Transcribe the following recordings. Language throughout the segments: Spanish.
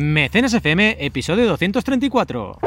Mecenas FM, episodio 234.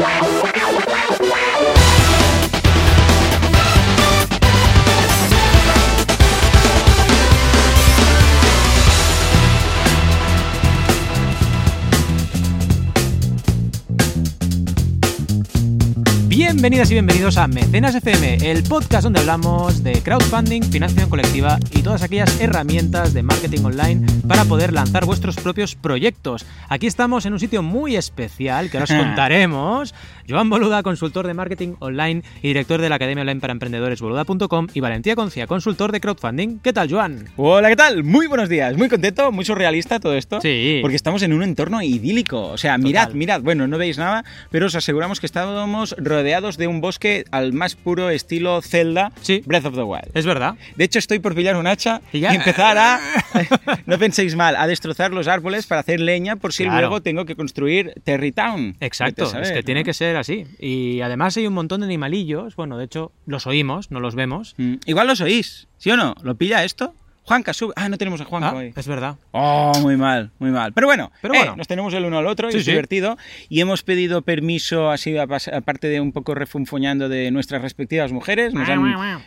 Bienvenidas y bienvenidos a Mecenas FM, el podcast donde hablamos de crowdfunding, financiación colectiva y todas aquellas herramientas de marketing online para poder lanzar vuestros propios proyectos. Aquí estamos en un sitio muy especial que ahora os contaremos. Joan Boluda, consultor de marketing online y director de la Academia Online para Emprendedores boluda.com y Valentía Concia, consultor de crowdfunding. ¿Qué tal, Joan? Hola, ¿qué tal? Muy buenos días. Muy contento, muy surrealista todo esto. Sí. Porque estamos en un entorno idílico. O sea, mirad, Total. mirad. Bueno, no veis nada, pero os aseguramos que estábamos rodeados de un bosque al más puro estilo Zelda Sí. Breath of the Wild. Es verdad. De hecho, estoy por pillar un hacha Y empezar a, no penséis mal, a destrozar los árboles para hacer leña por si Claro. luego tengo que construir Terrytown. Exacto, Vete a saber, es que tiene que ser así. Y además hay un montón de animalillos, bueno, de hecho los oímos, no los vemos. Mm, Igual los oís, ¿sí o no? ¿Lo pilla esto? Juanca, sube. Ah, no tenemos a Juanca Ah, hoy. es verdad. Oh, muy mal, muy mal. Pero bueno, Pero eh, bueno. nos tenemos el uno al otro y es sí. divertido. Y hemos pedido permiso, así aparte de un poco refunfuñando de nuestras respectivas mujeres, nos han,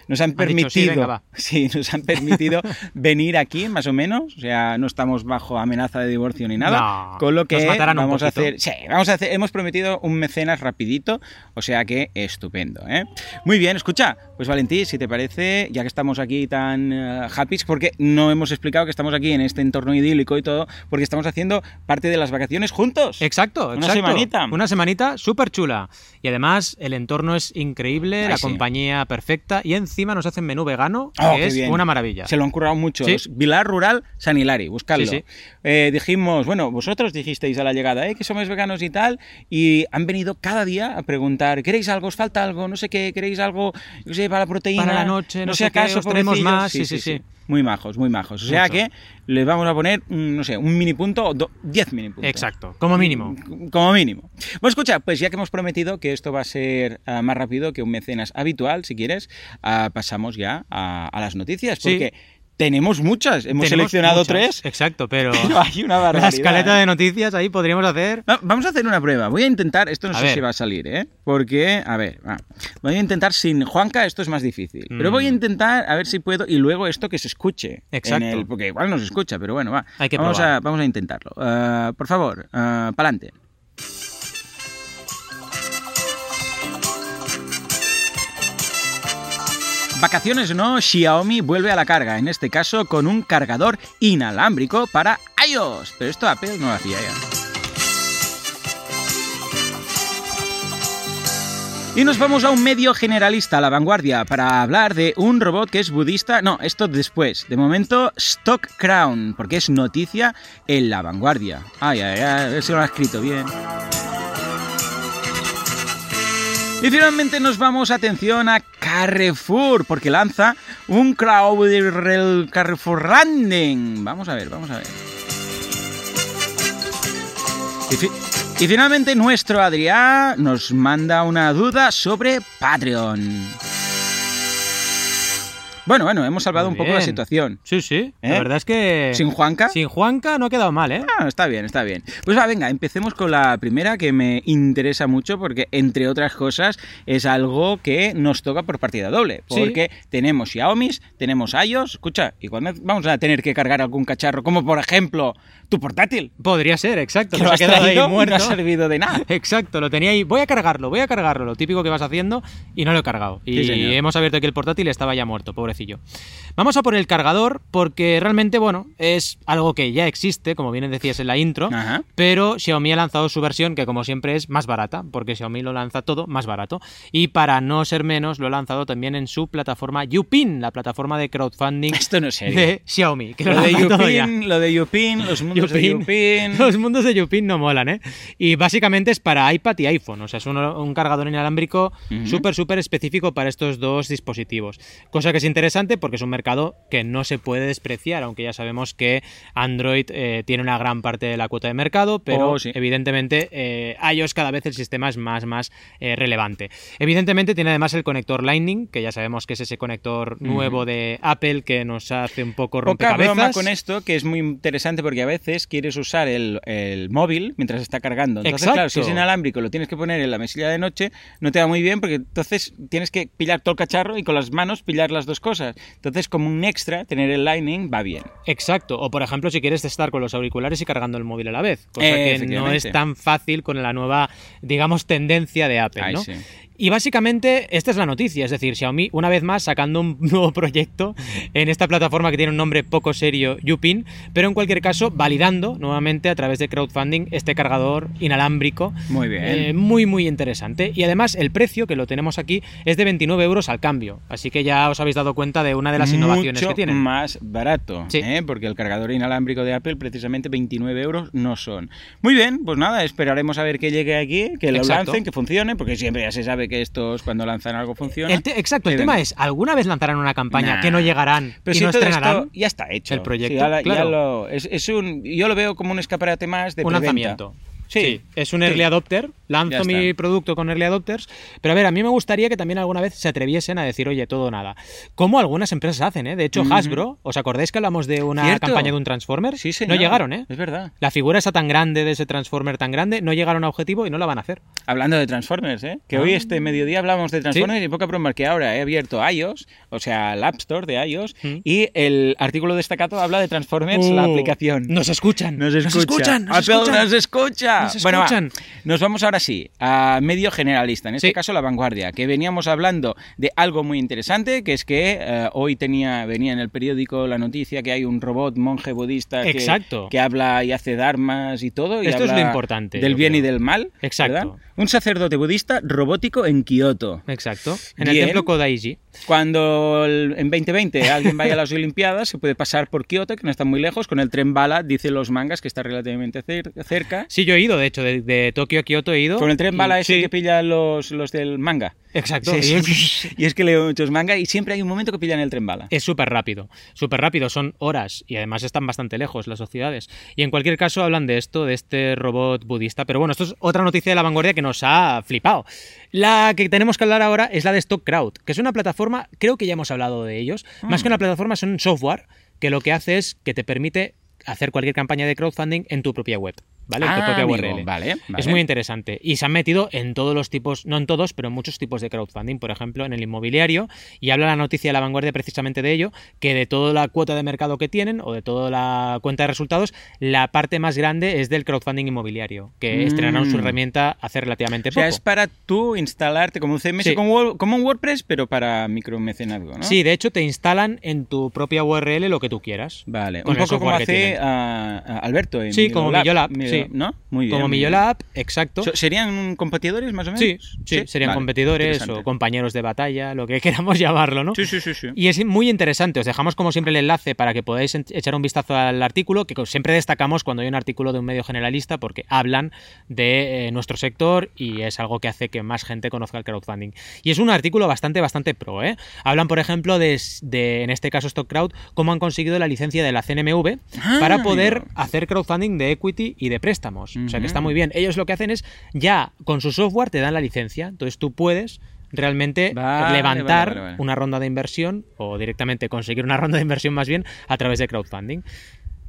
nos han Ha dicho, sí, permitido, venga, sí, nos han permitido venir aquí, más o menos. O sea, no estamos bajo amenaza de divorcio ni nada. No, con lo que nos vamos a hacer, sí, vamos a hacer, hemos prometido un mecenas rapidito, o sea que estupendo, ¿eh? Muy bien, escucha, pues Valentí, si te parece, ya que estamos aquí tan eh, happy, porque no hemos explicado que estamos aquí en este entorno idílico y todo, porque estamos haciendo parte de las vacaciones juntos. Exacto, Una exacto. semanita. Una semanita súper chula. Y además el entorno es increíble, Ay, la sí. compañía perfecta y encima nos hacen menú vegano, Oh, que es bien. una maravilla. Se lo han currado mucho. Sí. Vilar Rural San Hilari, buscadlo. Sí. Eh, dijimos, bueno, vosotros dijisteis a la llegada ¿eh? que somos veganos y tal, y han venido cada día a preguntar, ¿queréis algo? ¿Os falta algo? No sé qué, ¿queréis algo? No sé, para la proteína. Para la noche, no sé qué, os pobrecillos? más, sí, sí, sí. Muy majos, muy majos. O sea Mucho. que les vamos a poner, mm, no sé, un mini punto o do- diez mini puntos. Exacto, como mínimo. Como mínimo. Bueno, escucha, pues ya que hemos prometido que esto va a ser ah, más rápido que un mecenas habitual, si quieres, ah, pasamos ya a, a las noticias, Sí. Tenemos muchas. Hemos Tenemos seleccionado muchas. tres, Exacto, pero, pero hay una la barbaridad. escaleta de noticias ahí podríamos hacer... Va- Vamos a hacer una prueba. Voy a intentar, esto no A sé ver. si va a salir, ¿eh? Porque, a ver, va. voy a intentar sin Juanca, esto es más difícil. Pero Mm. voy a intentar a ver si puedo y luego esto que se escuche. en Exacto. el- porque igual no se escucha, pero bueno, va. Hay que vamos, probar. a, vamos a intentarlo. Ah, por favor, para adelante. Vacaciones no, Xiaomi vuelve a la carga, en este caso con un cargador inalámbrico para iOS. Pero esto Apple no lo hacía ya. Y nos vamos a un medio generalista, a la vanguardia, para hablar de un robot que es budista. No, esto después. De momento, Stock Crown, porque es noticia en la vanguardia. Ay, ay, ay, a ver si lo ha escrito bien. Y finalmente nos vamos, atención, a Carrefour, porque lanza un crowd Carrefour Random. Vamos a ver, vamos a ver. Y, y finalmente nuestro Adrián nos manda una duda sobre Patreon. Bueno, bueno, hemos salvado un poco la situación. Sí, sí, ¿Eh? la verdad es que... Sin Juanca. Sin Juanca no ha quedado mal, ¿eh? Ah, está bien, está bien. Pues va, venga, empecemos con la primera que me interesa mucho porque, entre otras cosas, es algo que nos toca por partida doble. Sí. Porque tenemos Xiaomi, tenemos iOS. Escucha, igual me- vamos a tener que cargar algún cacharro, como por ejemplo tu portátil. Podría ser, exacto. Que lo ha quedado ahí traído y muerto. no ha servido de nada. Exacto, lo tenía ahí. Voy a cargarlo, voy a cargarlo. Lo típico que vas haciendo y no lo he cargado. Y Sí, hemos abierto aquí el portátil y estaba ya muerto, pobrecillo. Vamos a por el cargador porque realmente, bueno, es algo que ya existe, como bien decías en la intro. Ajá. Pero Xiaomi ha lanzado su versión que como siempre es más barata, porque Xiaomi lo lanza todo más barato. Y para no ser menos, lo ha lanzado también en su plataforma Yupin, la plataforma de crowdfunding Esto no es serio. de Xiaomi. Que Lo de. Yupin, lo de Yupin, los mundos de Yupin. Los mundos de Yupin no molan, ¿eh? Y básicamente es para iPad y iPhone. O sea, es un, un cargador inalámbrico súper, súper específico para estos dos dispositivos. Cosa que es interesante porque es un mercado que no se puede despreciar, aunque ya sabemos que Android eh, tiene una gran parte de la cuota de mercado, pero Oh, sí. evidentemente eh, iOS cada vez el sistema es más, más eh, relevante. Evidentemente tiene además el conector Lightning, que ya sabemos que es ese conector nuevo de Apple que nos hace un poco Poca rompecabezas. broma con esto, que es muy interesante porque a veces quieres usar el, el móvil mientras está cargando. Entonces, Exacto. claro, si es inalámbrico, lo tienes que poner en la mesilla de noche, no te va muy bien porque entonces tienes que pillar todo el cacharro y con las manos pillar las dos cosas. Entonces, como un extra, tener el Lightning va bien. Exacto, o por ejemplo si quieres estar con los auriculares y cargando el móvil a la vez, cosa Eh, que no es tan fácil con la nueva, digamos, tendencia de Apple, Ay, ¿no? sí. Y básicamente esta es la noticia, es decir, Xiaomi una vez más sacando un nuevo proyecto en esta plataforma que tiene un nombre poco serio, Yupin, pero en cualquier caso validando nuevamente a través de crowdfunding este cargador inalámbrico. Muy bien. Eh, muy muy interesante. Y además el precio, que lo tenemos aquí, es de 29 euros al cambio. Así que ya os habéis dado cuenta de una de las innovaciones que tienen. más barato, Sí. ¿eh? porque el cargador inalámbrico de Apple precisamente 29 euros no son. Muy bien, pues nada, esperaremos a ver que llegue aquí, que lo Exacto. lancen, que funcione, porque siempre ya se sabe que estos cuando lanzan algo funciona. El te- exacto, el tema es, ¿alguna vez lanzarán una campaña Nah. que no llegarán Pero y si no estrenarán? esto ya está hecho. el proyecto, Sí, ya la- ya claro. lo- es, es un, yo lo veo como un escaparate más de un preventa. lanzamiento. Sí. es un Sí. early adopter. Ya Lanzo mi producto con early adopters. Pero a ver, a mí me gustaría que también alguna vez se atreviesen a decir, oye, todo o nada. Como algunas empresas hacen, ¿eh? De hecho. Hasbro, ¿os acordáis que hablamos de una Cierto. campaña de un Transformer? Sí, señor. No llegaron, ¿eh? Es verdad. La figura esa tan grande de ese Transformer tan grande, no llegaron a objetivo y no la van a hacer. Hablando de Transformers, ¿eh? que Ah. hoy este mediodía hablamos de Transformers y poca broma que ahora he abierto iOS, o sea, el App Store de iOS, Mm. y el artículo destacado habla de Transformers, la Uh, aplicación. Nos escuchan. Nos escucha. escuchan. Nos Apple escuchan. nos Nos Bueno, va, nos vamos ahora sí a medio generalista, en este Sí. caso La Vanguardia, que veníamos hablando de algo muy interesante, que es que eh, hoy tenía venía en el periódico la noticia que hay un robot monje budista que, Exacto. que habla y hace dharmas y todo. y Esto es lo importante, Del bien y del mal. Exacto. ¿verdad? Un sacerdote budista robótico en Kioto. Exacto. En Bien. el templo Kodaiji. Cuando el- en 2020 alguien vaya a las Olimpiadas, se puede pasar por Kioto, que no está muy lejos, con el tren bala, dice los mangas, que está relativamente cer- cerca. Sí, yo he ido, de hecho, de, de Tokio a Kioto he ido. Con el tren y- bala ese sí, que pillan los, los del manga. Exacto. Sí, y es- Y es que leo muchos manga y siempre hay un momento que pillan el tren bala. Es súper rápido, súper rápido, son horas y además están bastante lejos las sociedades. Y en cualquier caso hablan de esto, de este robot budista. Pero bueno, esto es otra noticia de la vanguardia que nos ha flipado. La que tenemos que hablar ahora es la de Stock Crowd, que es una plataforma, creo que ya hemos hablado de ellos, más que una plataforma, son un software que lo que hace es que te permite hacer cualquier campaña de crowdfunding en tu propia web, ¿vale? Ah, propia amigo, URL. vale, Es muy interesante. Y se han metido en todos los tipos, no en todos, pero en muchos tipos de crowdfunding, por ejemplo, en el inmobiliario. Y habla la noticia de la vanguardia precisamente de ello, que de toda la cuota de mercado que tienen o de toda la cuenta de resultados, la parte más grande es del crowdfunding inmobiliario, que Mm. estrenaron su herramienta hace relativamente O sea, poco. es para tú instalarte como un CMS, Sí. como, un WordPress, pero para micromecenazgo, ¿no? Sí, de hecho te instalan en tu propia URL lo que tú quieras. Vale, un el poco como hace a- a Alberto en Sí, como Millolab, sí. ¿no? Muy bien. Como muy bien. Millolab, exacto. ¿Serían competidores más o menos? Sí, sí, serían Vale, competidores o compañeros de batalla, lo que queramos llamarlo, ¿no? Sí, sí, sí, sí. Y es muy interesante. Os dejamos, como siempre, el enlace para que podáis echar un vistazo al artículo, que siempre destacamos cuando hay un artículo de un medio generalista, porque hablan de eh, nuestro sector y es algo que hace que más gente conozca el crowdfunding. Y es un artículo bastante, bastante pro. ¿eh? Hablan, por ejemplo, de, de, en este caso, Stock Crowd, cómo han conseguido la licencia de la CNMV Ah, para poder hacer crowdfunding de equity y de préstamos. O sea que está muy bien. Ellos lo que hacen es, ya con su software te dan la licencia. Entonces tú puedes realmente Vale, levantar vale, vale, vale. una ronda de inversión o directamente conseguir una ronda de inversión más bien a través de crowdfunding.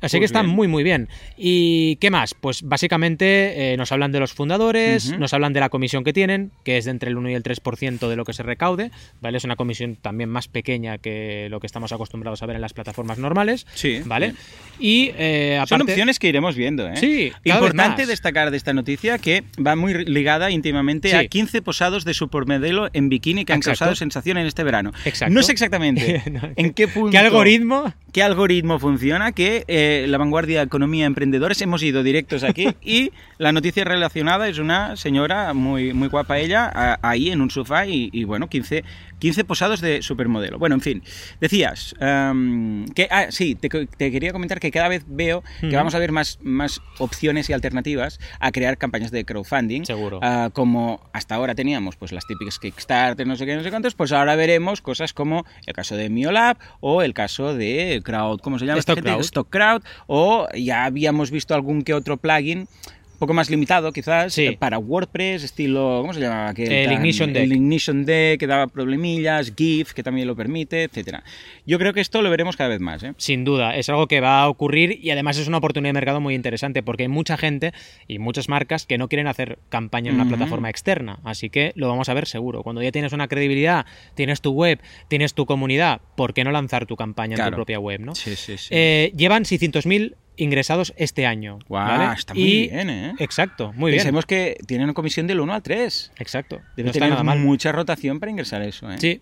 Así que está bien. muy muy bien. ¿Y qué más? Pues básicamente eh, nos hablan de los fundadores, nos hablan de la comisión que tienen, que es de entre el 1 y el 3% de lo que se recaude, ¿vale? Es una comisión también más pequeña que lo que estamos acostumbrados a ver en las plataformas normales, Sí, ¿vale? Y eh, Son aparte- opciones que iremos viendo, ¿eh? Sí, Importante destacar de esta noticia que va muy ligada íntimamente Sí. a 15 posados de supermodelo en bikini que han Exacto. causado sensación en este verano. Exacto. No sé exactamente No, en qué punto... ¿Qué algoritmo? qué algoritmo funciona, que eh, la vanguardia Economía Emprendedores hemos ido directos aquí y la noticia relacionada es una señora muy, muy guapa ella, a- ahí en un sofá y, y, bueno, 15, 15 posados de supermodelo. Bueno, en fin, decías em, que, ah, sí, te, te quería comentar que cada vez veo que vamos a ver más, más opciones y alternativas a crear campañas de crowdfunding. Seguro. Ah, como hasta ahora teníamos pues las típicas Kickstarter, no sé qué, no sé cuántos, pues ahora veremos cosas como el caso de Miolab o el caso de Crowd, ¿cómo se llama? Stock? Crowd. Stock Crowd, o ya habíamos visto algún que otro plugin poco más limitado quizás Sí. para WordPress, estilo, ¿cómo se llama? aquel El tan- Ignition Deck. El Ignition Deck que daba problemillas, GIF que también lo permite, etcétera. Yo creo que esto lo veremos cada vez más, ¿eh? Sin duda, es algo que va a ocurrir y además es una oportunidad de mercado muy interesante porque hay mucha gente y muchas marcas que no quieren hacer campaña en una plataforma externa, así que lo vamos a ver seguro. Cuando ya tienes una credibilidad, tienes tu web, tienes tu comunidad, ¿por qué no lanzar tu campaña en tu propia web, no? Sí, sí, sí. Eh, llevan 600.000 ingresados este año. Guau, ¿vale? está muy Y- bien, ¿eh? Exacto, muy bien. Pensemos que tienen una comisión del 1 al 3. Exacto. Debe no tener nada mal. mucha rotación para ingresar eso, ¿eh? Sí.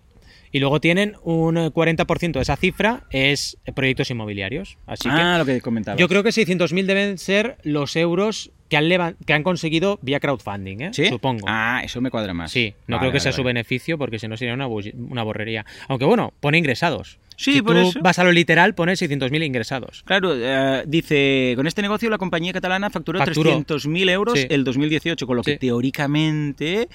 Y luego tienen un eh, 40% de esa cifra es eh, proyectos inmobiliarios. Así que ah, lo que comentaba. Yo creo que 600.000 deben ser los euros que han, que han conseguido vía crowdfunding, ¿eh? ¿Sí? Supongo. Ah, eso me cuadra más. sí, no Vale, creo que vale, sea su beneficio porque si no sería una, una borrería. Aunque bueno, pone ingresados. Sí, si por tú eso. vas a lo literal, pone 600.000 ingresados. Claro, eh, dice, con este negocio la compañía catalana facturó, Facturó. 300.000 euros Sí. el 2018, con lo que Sí. teóricamente,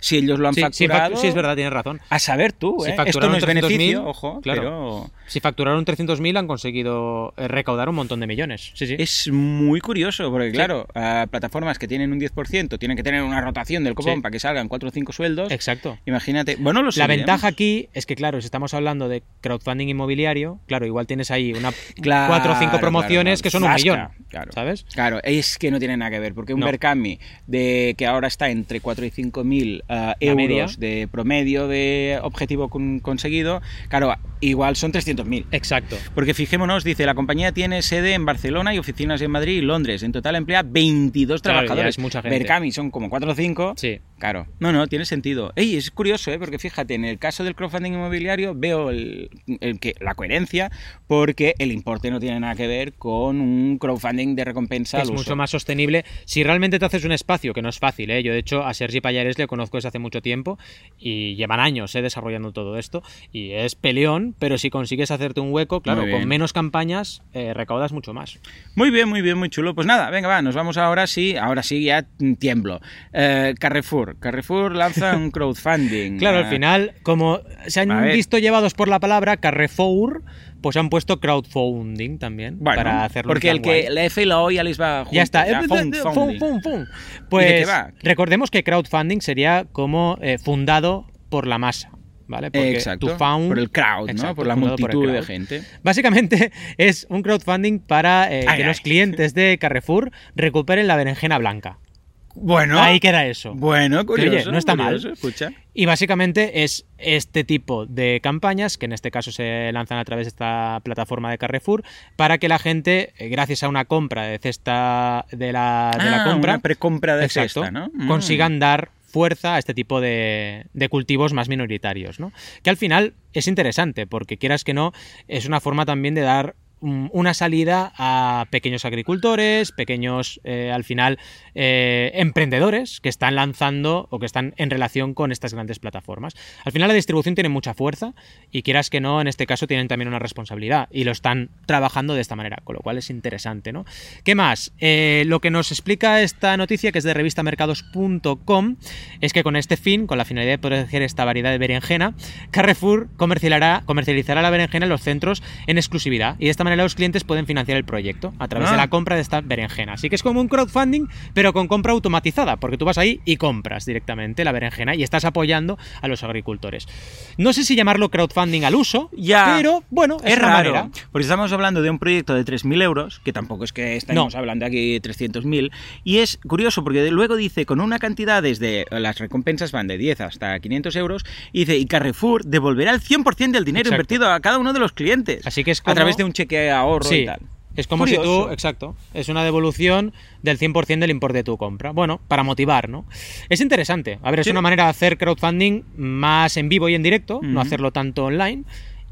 si ellos lo han Sí, facturado... sí, es verdad, tienes razón. A saber tú, Si ¿eh? Esto facturaron no es 300.000, beneficio, ojo, claro. pero Si facturaron 300.000 han conseguido eh, recaudar un montón de millones. Sí, sí. es muy curioso, porque claro, a plataformas que tienen un 10% tienen que tener una rotación del copón para que salgan 4 o 5 sueldos. Exacto. Imagínate, bueno, lo La seguiremos. ventaja aquí es que, claro, si estamos hablando de crowdfunding inmobiliario, claro, igual tienes ahí una Claro, cuatro o cinco promociones claro. que son un millón, claro. ¿sabes? Claro, es que no tiene nada que ver, porque un No. Berkami de que ahora está entre 4 y 5 mil ah, La media. euros de promedio de objetivo con- conseguido, claro, igual son 300 mil. Exacto. Porque fijémonos, dice, la compañía tiene sede en Barcelona y oficinas en Madrid y Londres. En total emplea 22 Claro, ya trabajadores. es mucha gente. Berkami son como 4 o 5. Sí. Claro. No, no, tiene sentido. Ey, es curioso, ¿eh? porque fíjate, en el caso del crowdfunding inmobiliario veo el, el que, la coherencia porque el importe no tiene nada que ver con un crowdfunding de recompensa es al uso. mucho más sostenible. Si realmente te haces un espacio, que no es fácil, ¿eh? yo de hecho a Sergi Payares le conozco desde hace mucho tiempo y llevan años ¿eh? desarrollando todo esto y es peleón, pero si consigues hacerte un hueco, claro, con menos campañas eh, recaudas mucho más. Muy bien, muy bien, muy chulo. Pues nada, venga, va, nos vamos ahora sí, ahora sí ya tiemblo. Carrefour. Carrefour lanza un crowdfunding. Claro, al final, como se han visto llevados por la palabra Carrefour, pues han puesto crowdfunding también Bueno, para hacerlo porque el que guay. la F y la O ya les va junto, Ya está. ya, Eh, found- fum, founding. fum, fum. ¿Y de Pues recordemos que crowdfunding sería como eh, fundado por la masa, ¿vale? Porque Exacto. tu found- por el crowd, ¿no? Por la por multitud de gente. Básicamente es un crowdfunding para eh, Ay, que ay. los clientes de Carrefour recuperen la berenjena blanca. Bueno, Ahí queda eso. bueno, curioso. oye, no está mal. Escucha. Y básicamente es este tipo de campañas, que en este caso se lanzan a través de esta plataforma de Carrefour, para que la gente, eh, gracias a una compra de cesta de la, de la Ah, compra, una precompra de exacto, cesta, ¿no? Mm. consigan dar fuerza a este tipo de, de cultivos más minoritarios, ¿no? Que al final es interesante, porque quieras que no, es una forma también de dar una salida a pequeños agricultores, pequeños, eh, al final, eh, emprendedores que están lanzando o que están en relación con estas grandes plataformas. Al final la distribución tiene mucha fuerza y quieras que no, en este caso tienen también una responsabilidad y lo están trabajando de esta manera, con lo cual es interesante, ¿no? ¿Qué más? Eh, lo que nos explica esta noticia, que es de revistamercados.com, es que con este fin, con la finalidad de proteger esta variedad de berenjena, Carrefour comercializará, comercializará la berenjena en los centros en exclusividad y de esta manera los clientes pueden financiar el proyecto a través Ah. de la compra de esta berenjena. Así que es como un crowdfunding, pero con compra automatizada, porque tú vas ahí y compras directamente la berenjena y estás apoyando a los agricultores. No sé si llamarlo crowdfunding al uso, Ya. pero bueno, es, Es una raro, manera. porque estamos hablando de un proyecto de 3.000 euros, que tampoco es que estemos No. hablando aquí de 300.000, y es curioso porque luego dice, con una cantidad desde, las recompensas van de 10 hasta 500 euros, y dice, y Carrefour devolverá el 100% del dinero Exacto. invertido a cada uno de los clientes, Así que es a como- través de un cheque ahorro Sí, y tal. Es como si tú, exacto, es una devolución del 100% del importe de tu compra. Bueno, para motivar, ¿no? Es interesante. A ver, es Sí. una manera de hacer crowdfunding más en vivo y en directo, no hacerlo tanto online.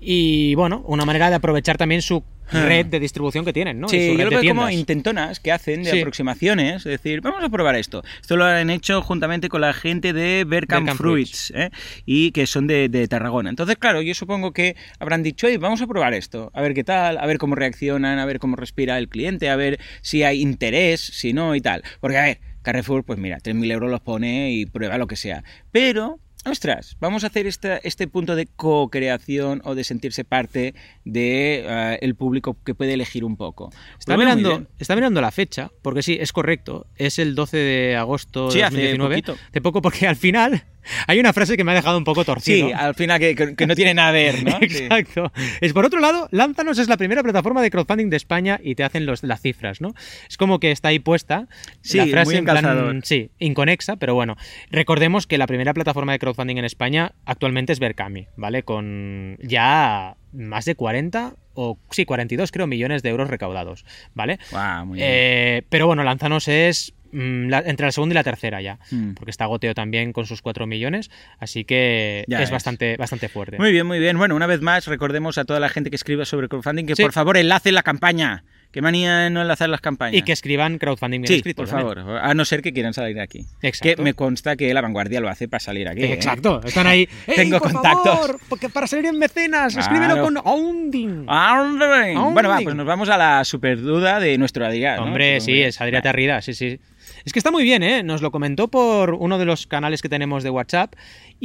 Y bueno, una manera de aprovechar también su red de distribución que tienen, ¿no? Sí, yo lo veo como intentonas que hacen de Sí. aproximaciones, es decir, vamos a probar esto. Esto lo han hecho juntamente con la gente de Berkham Berkham Fruits, ¿eh? y que son de, de Tarragona. Entonces, claro, yo supongo que habrán dicho, "Oye, vamos a probar esto, a ver qué tal, a ver cómo reaccionan, a ver cómo respira el cliente, a ver si hay interés, si no y tal. Porque, a ver, Carrefour, pues mira, 3.000 euros los pone y prueba lo que sea. Pero ostras, vamos a hacer este, este punto de co-creación o de sentirse parte de eh, el público que puede elegir un poco. Está mirando, está mirando la fecha, porque sí, es correcto. Es el 12 de agosto de Sí, hace 2019. poquito. Hace poco, porque al final hay una frase que me ha dejado un poco torcido. Sí, al final que, no tiene nada que ver, ¿no? Sí. Exacto. Es por otro lado, Lánzanos es la primera plataforma de crowdfunding de España y te hacen los, las cifras, ¿no? Es como que está ahí puesta Sí, la frase muy en plan, sí, inconexa, pero bueno. Recordemos que la primera plataforma de crowdfunding en España actualmente es Berkami, ¿vale? Con ya más de 40 o sí, 42 creo millones de euros recaudados, ¿vale? Guau, muy bien. Eh, pero bueno, Lanzanos es mm, la- entre la segunda y la tercera ya, Mm. porque está Goteo también con sus 4 millones, así que Ya es bastante, bastante fuerte. Muy bien, muy bien. Bueno, una vez más, recordemos a toda la gente que escriba sobre crowdfunding que Sí. por favor enlace la campaña. Qué manía no enlazar las campañas. Y que escriban crowdfunding bien Sí, escrito. por favor. A no ser que quieran salir aquí. Exacto. Que me consta que la vanguardia lo hace para salir aquí. ¿eh? Exacto, están ahí. ¡Ey, Tengo por contactos. favor! porque para salir en mecenas, Claro. escríbelo con Ounding. Bueno, va, pues nos vamos a la super duda de nuestro Adrián. ¿no? Hombre, Pues, sí, es Adrián Tarrida, sí, sí. Es que está muy bien, ¿eh? Nos lo comentó por uno de los canales que tenemos de WhatsApp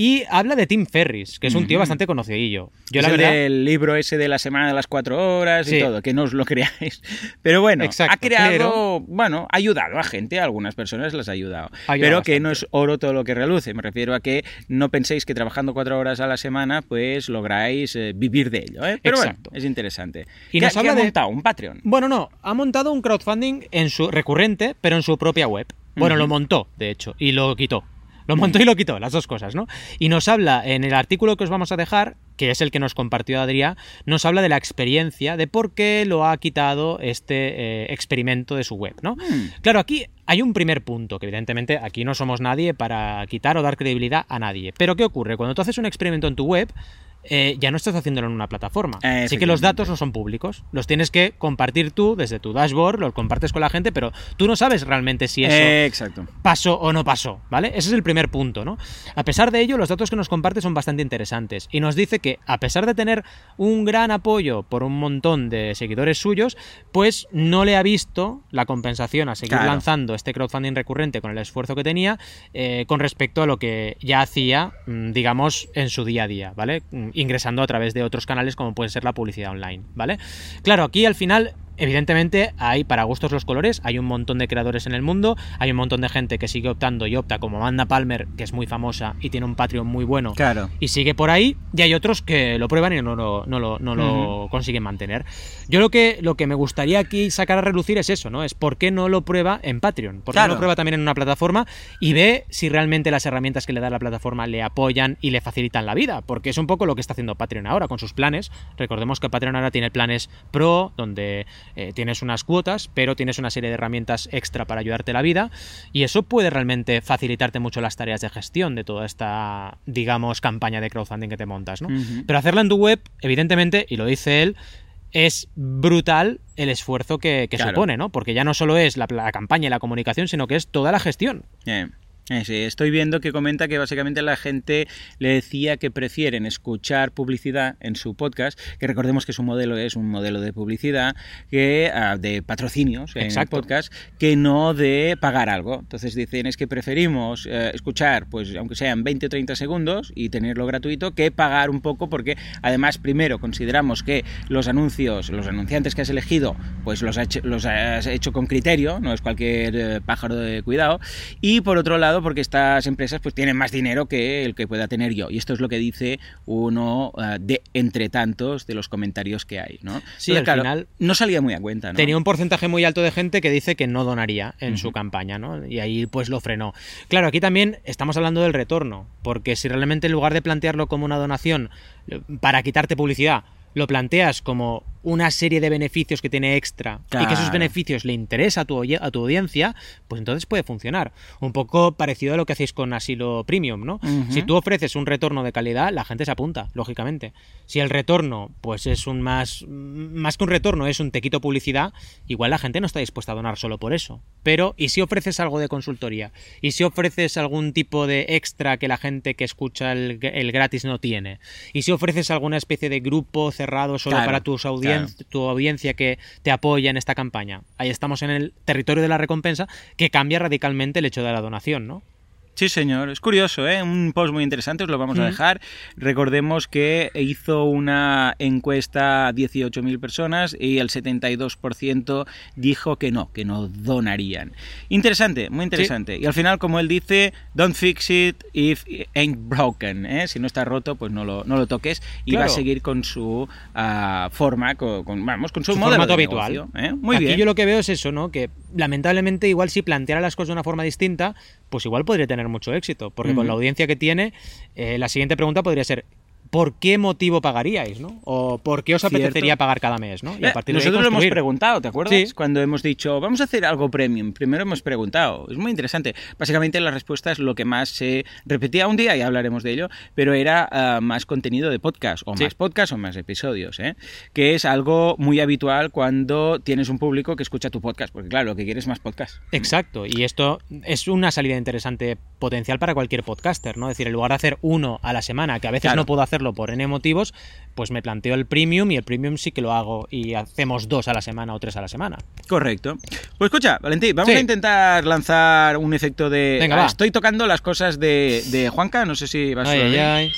y habla de Tim Ferris, que es un tío bastante conocidillo. Yo es la el verdad... libro ese de la semana de las cuatro horas y Sí. todo, que no os lo creáis. Pero bueno, Exacto, ha creado, pero- bueno, ha ayudado a gente, a algunas personas las ha ayudado. Ha ayudado pero que no es oro todo lo que reluce. Me refiero a que no penséis que trabajando cuatro horas a la semana, pues lográis eh, vivir de ello. ¿eh? Pero Exacto. bueno, es interesante. Y ¿Qué- nos qué habla ha de- montado? ¿Un Patreon? Bueno, no, ha montado un crowdfunding en su recurrente, pero en su propia web. Bueno, lo montó, de hecho, y lo quitó. Lo montó y lo quitó, las dos cosas, ¿no? Y nos habla en el artículo que os vamos a dejar, que es el que nos compartió Adrián, nos habla de la experiencia, de por qué lo ha quitado este eh, experimento de su web, ¿no? Hmm. Claro, aquí hay un primer punto, que evidentemente aquí no somos nadie para quitar o dar credibilidad a nadie. Pero ¿qué ocurre? Cuando tú haces un experimento en tu web, eh, ya no estás haciéndolo en una plataforma. Eh, Así que los datos no son públicos. Los tienes que compartir tú desde tu dashboard, los compartes con la gente, pero tú no sabes realmente si eso Eh, exacto. pasó o no pasó, ¿vale? Ese es el primer punto, ¿no? A pesar de ello, los datos que nos comparte son bastante interesantes y nos dice que a pesar de tener un gran apoyo por un montón de seguidores suyos, pues no le ha visto la compensación a seguir Claro. lanzando este crowdfunding recurrente con el esfuerzo que tenía eh, con respecto a lo que ya hacía, mm, digamos, en su día a día, ¿vale? Ingresando a través de otros canales como puede ser la publicidad online, ¿vale? Claro, aquí al final Evidentemente hay para gustos los colores, hay un montón de creadores en el mundo, hay un montón de gente que sigue optando y opta como Amanda Palmer, que es muy famosa y tiene un Patreon muy bueno Claro. y sigue por ahí, y hay otros que lo prueban y no lo, no lo, no lo consiguen mantener. Yo lo que, lo que me gustaría aquí sacar a relucir es eso, ¿no? Es por qué no lo prueba en Patreon, por qué Claro. no lo prueba también en una plataforma y ve si realmente las herramientas que le da la plataforma le apoyan y le facilitan la vida, porque es un poco lo que está haciendo Patreon ahora con sus planes. Recordemos que Patreon ahora tiene planes pro, donde eh, tienes unas cuotas, pero tienes una serie de herramientas extra para ayudarte la vida, y eso puede realmente facilitarte mucho las tareas de gestión de toda esta, digamos, campaña de crowdfunding que te montas, ¿no? Pero hacerla en tu web, evidentemente, y lo dice él, es brutal el esfuerzo que, que Claro. supone, ¿no? Porque ya no solo es la, la campaña y la comunicación, sino que es toda la gestión. Eh, estoy viendo que comenta que básicamente la gente le decía que prefieren escuchar publicidad en su podcast, que recordemos que su modelo es un modelo de publicidad, que ah, de patrocinios en el Exacto. podcast, que no de pagar algo. Entonces dicen es que preferimos eh, escuchar, pues aunque sean 20 o 30 segundos y tenerlo gratuito, que pagar un poco, porque además primero consideramos que los anuncios, los anunciantes que has elegido, pues los, ha hecho- los has hecho con criterio, no es cualquier eh, pájaro de cuidado, y por otro lado porque estas empresas pues tienen más dinero que el que pueda tener yo, y esto es lo que dice uno eh, de entre tantos de los comentarios que hay, ¿no? Sí, Entonces, al claro, final no salía muy a cuenta, ¿no? Tenía un porcentaje muy alto de gente que dice que no donaría en su campaña, ¿no? Y ahí pues lo frenó. Claro, aquí también estamos hablando del retorno, porque si realmente en lugar de plantearlo como una donación eh, para quitarte publicidad, lo planteas como una serie de beneficios que tiene extra y que esos beneficios le interesa a tu, oye- a tu audiencia, pues entonces puede funcionar. Un poco parecido a lo que hacéis con Asilo Premium, ¿no? Si tú ofreces un retorno de calidad, la gente se apunta, lógicamente. Si el retorno, pues es un más, más que un retorno, es un te quito publicidad, igual la gente no está dispuesta a donar solo por eso. Pero, ¿y si ofreces algo de consultoría? ¿Y si ofreces algún tipo de extra que la gente que escucha el, el gratis no tiene? ¿Y si ofreces alguna especie de grupo cerrado solo Claro, para tus audien- claro. tu audiencia que te apoya en esta campaña? Ahí estamos en el territorio de la recompensa que cambia radicalmente el hecho de la donación, ¿no? Sí, señor. Es curioso, ¿eh? Un post muy interesante, os lo vamos a Mm. dejar. Recordemos que hizo una encuesta a 18.000 personas y el 72% dijo que no, que no donarían. Interesante, muy interesante. Y al final, como él dice, don't fix it if it ain't broken. ¿eh? Si no está roto, pues no lo, no lo toques y va a seguir con su ah, forma, con, con- vamos, con su, Su modelo de habitual. negocio, ¿eh? Muy Aquí bien. yo lo que veo es eso, ¿no? Que lamentablemente igual si planteara las cosas de una forma distinta, pues igual podría tener mucho éxito. Porque con la audiencia que tiene, eh, la siguiente pregunta podría ser. ¿Por qué motivo pagaríais, no? O ¿por qué os Cierto. apetecería pagar cada mes, no? Y a Eh, partir de Nosotros lo hemos preguntado, ¿te acuerdas? Sí. Cuando hemos dicho, vamos a hacer algo premium. Primero hemos preguntado. Es muy interesante. Básicamente la respuesta es lo que más se repetía un día, y hablaremos de ello, pero era ah, más contenido de podcast, o Sí. más podcast o más episodios, ¿eh? que es algo muy habitual cuando tienes un público que escucha tu podcast, porque claro, lo que quieres es más podcast. Exacto, y esto es una salida interesante potencial para cualquier podcaster, ¿no? Es decir, en lugar de hacer uno a la semana, que a veces Claro. no puedo hacerlo por N motivos, pues me planteo el premium y el premium sí que lo hago y hacemos dos a la semana o tres a la semana. Correcto. Pues escucha, Valentín, vamos Sí. a intentar lanzar un efecto de... Venga, Ah, va. Estoy tocando las cosas de, de Juanca, no sé si vas Ay, a ay, ver. ay.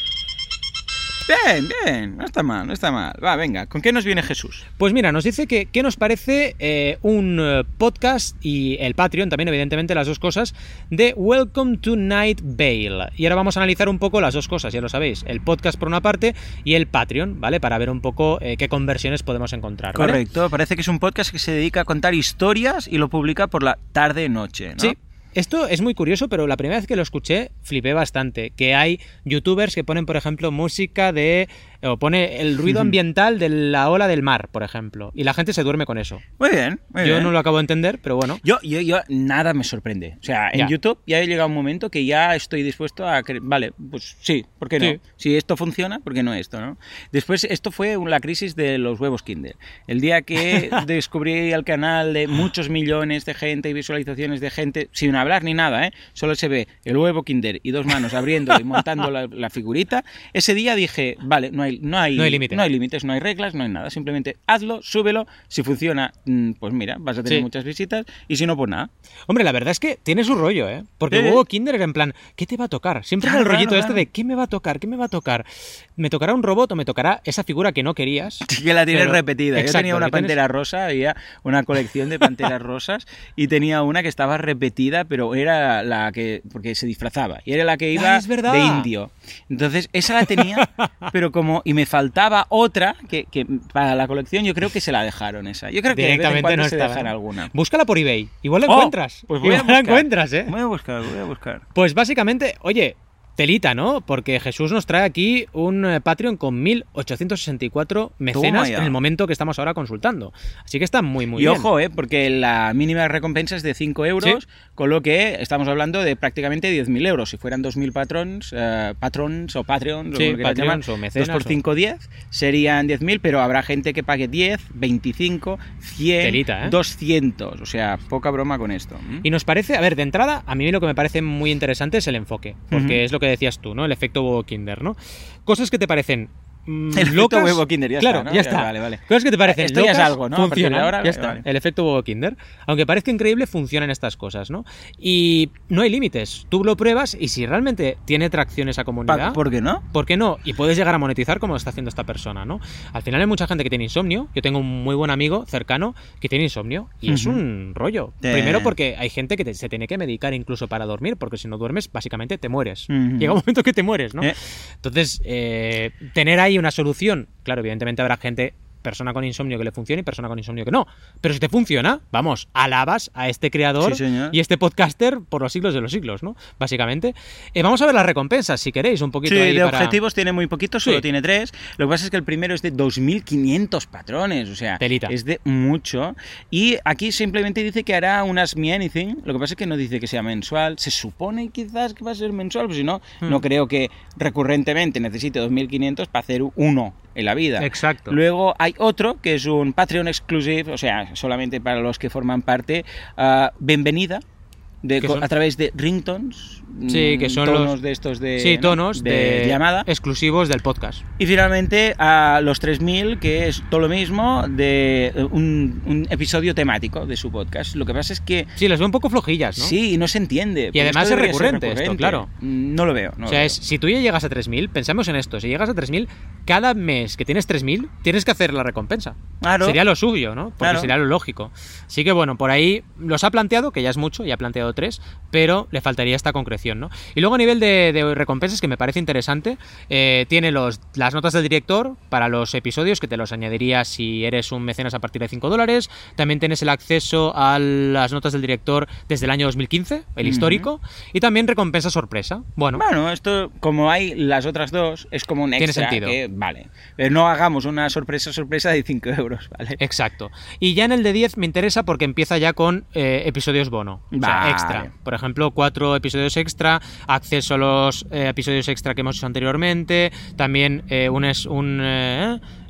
Bien, bien, no está mal, no está mal. Va, venga, ¿con qué nos viene Jesús? Pues mira, nos dice que qué nos parece eh, un eh, podcast y el Patreon, también evidentemente las dos cosas, de Welcome to Night Vale. Y ahora vamos a analizar un poco las dos cosas, ya lo sabéis, el podcast por una parte y el Patreon, ¿vale? Para ver un poco eh, qué conversiones podemos encontrar. ¿vale? Correcto, parece que es un podcast que se dedica a contar historias y lo publica por la tarde-noche, ¿no? Sí. Esto es muy curioso, pero la primera vez que lo escuché flipé bastante. Que hay youtubers que ponen, por ejemplo, música de. O pone el ruido ambiental de la ola del mar, por ejemplo. Y la gente se duerme con eso. Muy bien, muy Yo bien. no lo acabo de entender, pero bueno. Yo, yo, yo, nada me sorprende. O sea, en Ya. YouTube ya he llegado un momento que ya estoy dispuesto a... cre- Vale, pues sí, ¿por qué no? Sí. Si esto funciona, ¿por qué no esto, no? Después, esto fue la crisis de los huevos Kinder. El día que descubrí el canal de muchos millones de gente y visualizaciones de gente, sin hablar ni nada, ¿eh? Solo se ve el huevo Kinder y dos manos abriendo y montando la, la figurita. Ese día dije, vale, no hay, hay, No hay no hay límites, no hay reglas, no hay nada. Simplemente hazlo, súbelo. Si funciona, mm, pues mira, vas a tener Sí. muchas visitas. Y si no, pues nada. Hombre, la verdad es que tiene su rollo, ¿eh? Porque Sí. hubo Kinder era en plan, ¿qué te va a tocar? Siempre Claro, era el rollito claro, este claro. de ¿qué me va a tocar? ¿Qué me va a tocar? ¿Me tocará un robot o me tocará esa figura que no querías? Sí que la tienes Pero- repetida. Yo tenía una tienes- pantera rosa, había una colección de panteras rosas y tenía una que estaba repetida, pero era la que porque se disfrazaba y era la que iba Ah, de indio. Entonces esa la tenía, pero como y me faltaba otra que, que para la colección yo creo que se la dejaron esa. Yo creo que de vez en Directamente no se dejan alguna. Búscala por eBay. Igual la Oh, encuentras. Pues voy a Igual la encuentras, ¿eh? Voy a buscar, voy a buscar. Pues básicamente, oye, telita, ¿no? Porque Jesús nos trae aquí un eh, Patreon con 1864 mecenas en el momento que estamos ahora consultando. Así que está muy, muy y bien. ojo, eh, porque la mínima recompensa es de 5 euros, Sí. con lo que estamos hablando de prácticamente 10.000 euros. Si fueran 2.000 patrons, eh, patrons o Patreons, Sí, o llamar, o mecenas 2 por o- 5, 10, serían 10.000, pero habrá gente que pague 10, 25, 100, Telita, ¿eh? 200. O sea, poca broma con esto. Y nos parece, a ver, de entrada, a mí lo que me parece muy interesante es el enfoque, porque Ujú. es lo que decías tú, ¿no? El efecto huevo Kinder, ¿no? Cosas que te parecen mm, El efecto locas. huevo Kinder, ya claro, está, ¿no? ya está. vale, vale. Cosas que te parecen Esto ya es locas, algo, ¿no? A partir de funcionan, ahora, ya vale, está. vale. El efecto huevo Kinder. Aunque parezca increíble, funcionan estas cosas, ¿no? Y no hay límites. Tú lo pruebas y si realmente tiene tracción esa comunidad... ¿Por qué no? ¿Por qué no? Y puedes llegar a monetizar como lo está haciendo esta persona, ¿no? Al final hay mucha gente que tiene insomnio. Yo tengo un muy buen amigo cercano que tiene insomnio y es Ujú. un rollo. Eh. Primero porque hay gente que te- se tiene que medicar incluso para dormir, porque si no duermes, básicamente te mueres. Ujú. Llega un momento que te mueres, ¿no? Eh. Entonces, eh, tener ahí una solución, claro, evidentemente habrá gente persona con insomnio que le funcione y persona con insomnio que no. Pero si te funciona, vamos, alabas a este creador Sí, y este podcaster por los siglos de los siglos, ¿no? Básicamente. Eh, vamos a ver las recompensas, si queréis, un poquito Sí, ahí de para- objetivos tiene muy poquito, solo Sí. tiene tres. Lo que pasa es que el primero es de 2.500 patrones, o sea, Telita. es de mucho. Y aquí simplemente dice que hará un Ask Me Anything. Lo que pasa es que no dice que sea mensual. Se supone quizás que va a ser mensual, pues si no, Hmm. no creo que recurrentemente necesite 2.500 para hacer uno en la vida. Exacto. Luego hay otro que es un Patreon exclusive, o sea, solamente para los que forman parte. ah, bienvenida. De, a través de ringtones. Sí, que mm, son tonos los- de estos de, tonos de, llamada. exclusivos del podcast. Y finalmente a los 3000, que es todo lo mismo de eh, un, un episodio temático de su podcast. Lo que pasa es que Sí, les veo un poco flojillas, ¿no? sí, no se entiende. porque además es recurrente esto, claro. Mm, No lo veo. no o sea, es, si tú ya llegas a 3.000, pensamos en esto, si llegas a 3.000, cada mes que tienes 3.000, tienes que hacer la recompensa. Claro. Sería lo suyo, ¿no? Porque Claro. sería lo lógico. Así que bueno, por ahí los ha planteado, que ya es mucho, ya ha planteado tres, pero le faltaría esta concreción, ¿no? Y luego a nivel de, de recompensas, que me parece interesante, eh, tiene los, las notas del director para los episodios, que te los añadiría si eres un mecenas a partir de 5 dólares. También tienes el acceso a las notas del director desde el año 2015, el Ujú. histórico. Y también recompensa sorpresa. Bueno, Bueno, esto, como hay las otras dos, es como un Tiene extra. sentido. que, vale. Pero no hagamos una sorpresa, sorpresa de 5 euros, ¿vale? Exacto. Y ya en el de 10 me interesa porque empieza ya con eh, episodios bono. O sea, Vale. extra. Por ejemplo, cuatro episodios extra, acceso a los eh, episodios extra que hemos hecho anteriormente. También eh, un es un.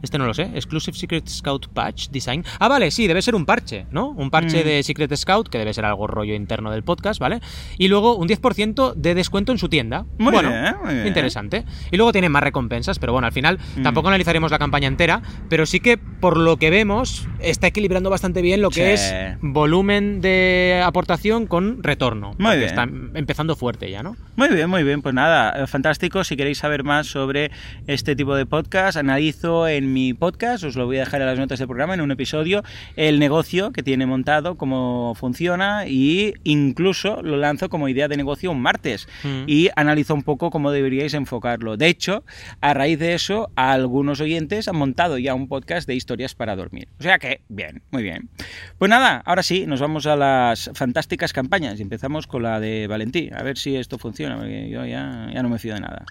Este no lo sé. Exclusive Secret Scout Patch Design. Ah, vale, sí, debe ser un parche, ¿no? Un parche Mm. de Secret Scout, que debe ser algo rollo interno del podcast, ¿vale? Y luego un 10% de descuento en su tienda. Muy bueno, bien, muy bien. interesante. Y luego tiene más recompensas, pero bueno, al final Mm. tampoco analizaremos la campaña entera, pero sí que por lo que vemos está equilibrando bastante bien lo que es volumen de aportación con retorno. Muy bien. Está empezando fuerte ya, ¿no? Muy bien, muy bien. Pues nada, eh, fantástico. Si queréis saber más sobre este tipo de podcast, analizo en mi podcast, os lo voy a dejar en las notas del programa, en un episodio, el negocio que tiene montado, cómo funciona y incluso lo lanzo como idea de negocio un martes Mm. y analizo un poco cómo deberíais enfocarlo. De hecho, a raíz de eso, algunos oyentes han montado ya un podcast de historias para dormir. O sea que, bien, muy bien. Pues nada, ahora sí, nos vamos a las fantásticas campañas y empezamos con la de Valentí. A ver si esto funciona, porque yo ya, ya no me fío de nada.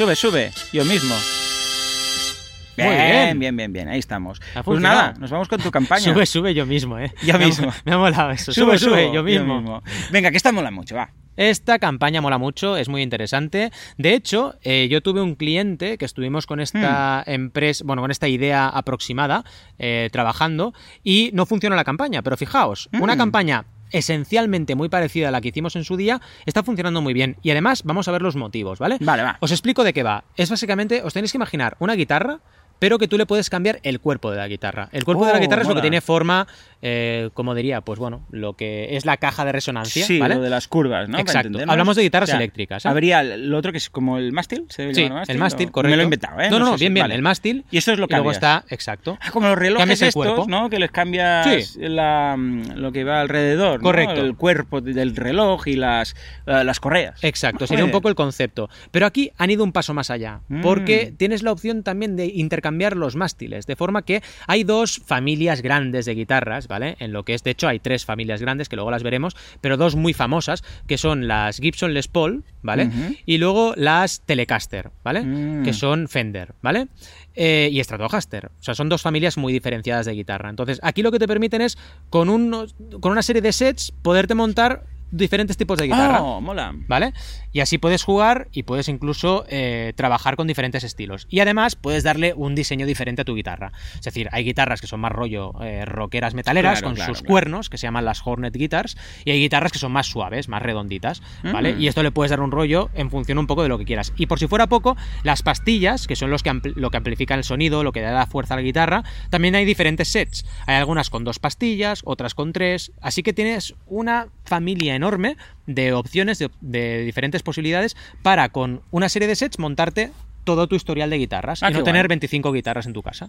Sube, sube, yo mismo. Muy Bien, bien. bien, bien, ahí estamos. Pues nada, nos vamos con tu campaña. Sube, sube yo mismo, ¿eh? Yo Me ha- mismo. Me ha molado eso. Sube, sube, yo mismo. Venga, que esta mola mucho, va. Esta campaña mola mucho, es muy interesante. De hecho, eh, yo tuve un cliente que estuvimos con esta Hmm. empresa, bueno, con esta idea aproximada, eh, trabajando, y no funcionó la campaña. Pero fijaos, una Mm. campaña esencialmente muy parecida a la que hicimos en su día, está funcionando muy bien. Y además, vamos a ver los motivos, ¿vale? Vale, va. Os explico de qué va. Es básicamente, os tenéis que imaginar una guitarra, pero que tú le puedes cambiar el cuerpo de la guitarra. El cuerpo de la Oh, guitarra es lo que tiene forma, eh, como diría, pues bueno, lo que es la caja de resonancia, Sí, ¿vale? lo de las curvas, ¿no? Exacto. Hablamos de guitarras eléctricas, ¿eh? Habría lo otro que es como el mástil, ¿se debe Sí, llamar el mástil, o- correcto. Me lo he inventado, ¿eh? No, no, no, sé si- bien, bien, vale. el mástil. Y eso es lo que luego está, exacto. Ah, como los relojes estos, cuerpo. ¿no? Que les cambias Sí. la, mm, lo que va alrededor, ¿no? Correcto. El cuerpo del reloj y las, eh, las correas. Exacto, sería un poco el concepto. Pero aquí han ido un paso más allá, Mm. porque tienes la opción también de intercambiar los mástiles, de forma que hay dos familias grandes de guitarras, ¿vale? En lo que es, de hecho, hay tres familias grandes, que luego las veremos, pero dos muy famosas, que son las Gibson Les Paul, ¿vale? Y luego las Telecaster, ¿vale? Mm. Que son Fender, ¿vale? Eh, y Stratocaster. O sea, son dos familias muy diferenciadas de guitarra. Entonces, aquí lo que te permiten es, con, unos, con una serie de sets, poderte montar diferentes tipos de guitarra. Oh, mola. ¿Vale? Y así puedes jugar y puedes incluso eh, trabajar con diferentes estilos. Y además puedes darle un diseño diferente a tu guitarra. Es decir, hay guitarras que son más rollo eh, rockeras metaleras Claro, con claro, sus claro. cuernos, que se llaman las Hornet Guitars, y hay guitarras que son más suaves, más redonditas, ¿vale? Mm. Y esto le puedes dar un rollo en función un poco de lo que quieras. Y por si fuera poco, las pastillas, que son los que lo que amplifican el sonido, lo que da fuerza a la guitarra, también hay diferentes sets. Hay algunas con dos pastillas, otras con tres, así que tienes una familia enorme de opciones, de, de diferentes posibilidades para con una serie de sets montarte todo tu historial de guitarras Ah, y no tener guay. 25 guitarras en tu casa.